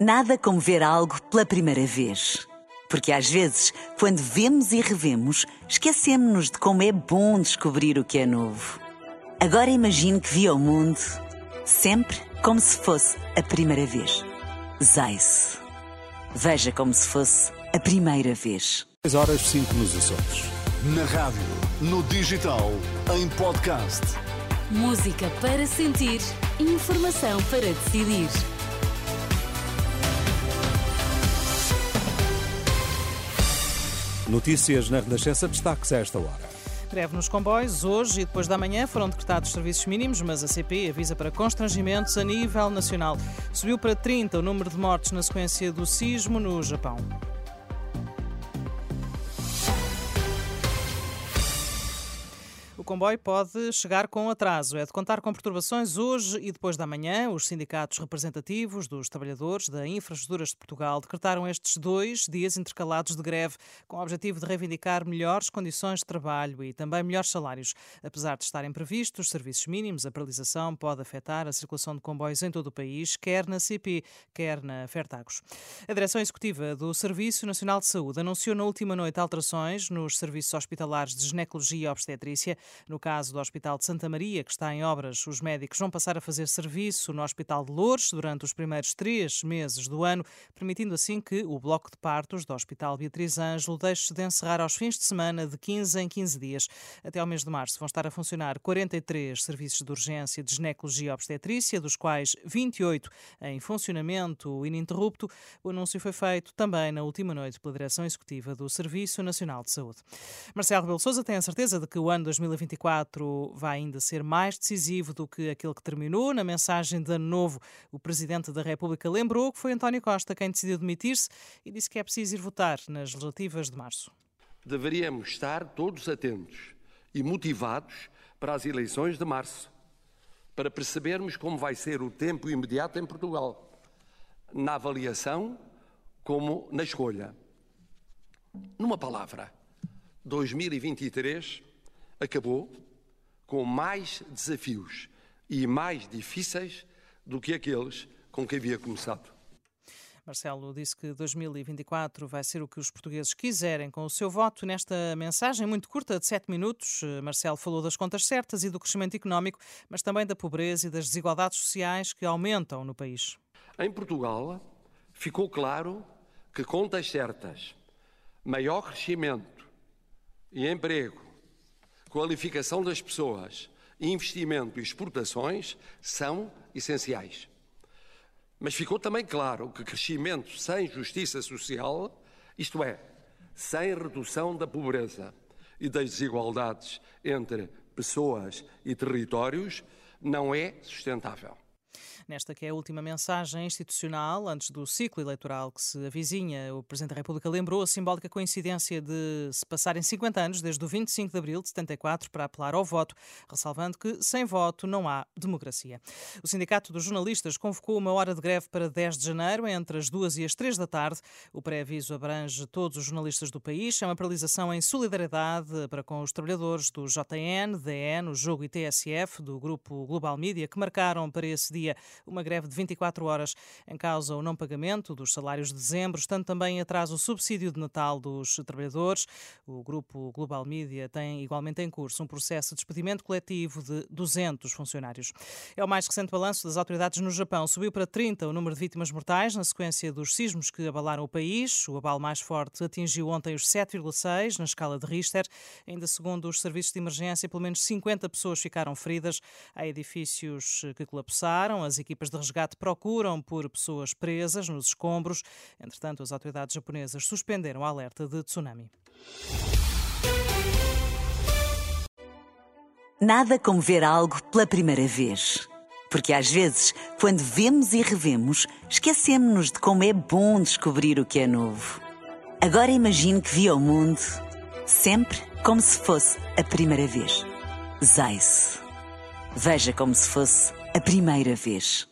Nada como ver algo pela primeira vez. Porque às vezes, quando vemos e revemos, esquecemos-nos de como é bom descobrir o que é novo. Agora imagine que viu o mundo sempre como se fosse a primeira vez. Zais. Veja como se fosse a primeira vez. 6 horas 5 nos Açores. Na rádio, no digital, em podcast. Música para sentir, informação para decidir. Notícias na Renascença, destaques a esta hora. Greve nos comboios. Hoje e depois da manhã foram decretados serviços mínimos, mas a CP avisa para constrangimentos a nível nacional. Subiu para 30 o número de mortes na sequência do sismo no Japão. Comboio pode chegar com atraso. É de contar com perturbações hoje e depois da manhã. Os sindicatos representativos dos trabalhadores da Infraestruturas de Portugal decretaram estes dois dias intercalados de greve com o objetivo de reivindicar melhores condições de trabalho e também melhores salários. Apesar de estarem previstos serviços mínimos, a paralisação pode afetar a circulação de comboios em todo o país, quer na CP, quer na Fertagos. A Direção Executiva do Serviço Nacional de Saúde anunciou na última noite alterações nos serviços hospitalares de ginecologia e obstetrícia. No caso do Hospital de Santa Maria, que está em obras, os médicos vão passar a fazer serviço no Hospital de Lourdes durante os primeiros três meses do ano, permitindo assim que o bloco de partos do Hospital Beatriz Ângelo deixe de encerrar aos fins de semana de 15 em 15 dias. Até ao mês de março vão estar a funcionar 43 serviços de urgência de ginecologia e obstetrícia, dos quais 28 em funcionamento ininterrupto. O anúncio foi feito também na última noite pela Direção Executiva do Serviço Nacional de Saúde. Marcelo Rebelo Sousa tem a certeza de que o ano 2020 2024 vai ainda ser mais decisivo do que aquele que terminou. Na mensagem de Ano Novo, o Presidente da República lembrou que foi António Costa quem decidiu demitir-se e disse que é preciso ir votar nas legislativas de março. Deveríamos estar todos atentos e motivados para as eleições de março, para percebermos como vai ser o tempo imediato em Portugal, na avaliação como na escolha. Numa palavra, 2023 acabou com mais desafios e mais difíceis do que aqueles com que havia começado. Marcelo disse que 2024 vai ser o que os portugueses quiserem com o seu voto. Nesta mensagem muito curta, de sete minutos, Marcelo falou das contas certas e do crescimento económico, mas também da pobreza e das desigualdades sociais que aumentam no país. Em Portugal, ficou claro que contas certas, maior crescimento e emprego qualificação das pessoas, investimento e exportações são essenciais. Mas ficou também claro que crescimento sem justiça social, isto é, sem redução da pobreza e das desigualdades entre pessoas e territórios, não é sustentável. Nesta que é a última mensagem institucional antes do ciclo eleitoral que se avizinha, o Presidente da República lembrou a simbólica coincidência de se passarem 50 anos desde o 25 de abril de 74 para apelar ao voto, ressalvando que sem voto não há democracia. O Sindicato dos Jornalistas convocou uma hora de greve para 10 de janeiro, entre as 2 e as 3 da tarde. O pré-aviso abrange todos os jornalistas do país. É uma paralisação em solidariedade para com os trabalhadores do JN, DN, o Jogo e TSF, do Grupo Global Media, que marcaram para esse dia uma greve de 24 horas em causa o não pagamento dos salários de dezembro, estando também atrás o subsídio de Natal dos trabalhadores. O grupo Global Media tem igualmente em curso um processo de despedimento coletivo de 200 funcionários. É o mais recente balanço das autoridades no Japão. Subiu para 30 o número de vítimas mortais na sequência dos sismos que abalaram o país. O abalo mais forte atingiu ontem os 7,6 na escala de Richter. Ainda segundo os serviços de emergência, pelo menos 50 pessoas ficaram feridas. Há edifícios que colapsaram. As equipas de resgate procuram por pessoas presas nos escombros. Entretanto, as autoridades japonesas suspenderam o alerta de tsunami. Nada como ver algo pela primeira vez. Porque às vezes, quando vemos e revemos, esquecemos-nos de como é bom descobrir o que é novo. Agora imagine que viu o mundo sempre como se fosse a primeira vez. Zais. Veja como se fosse a primeira vez.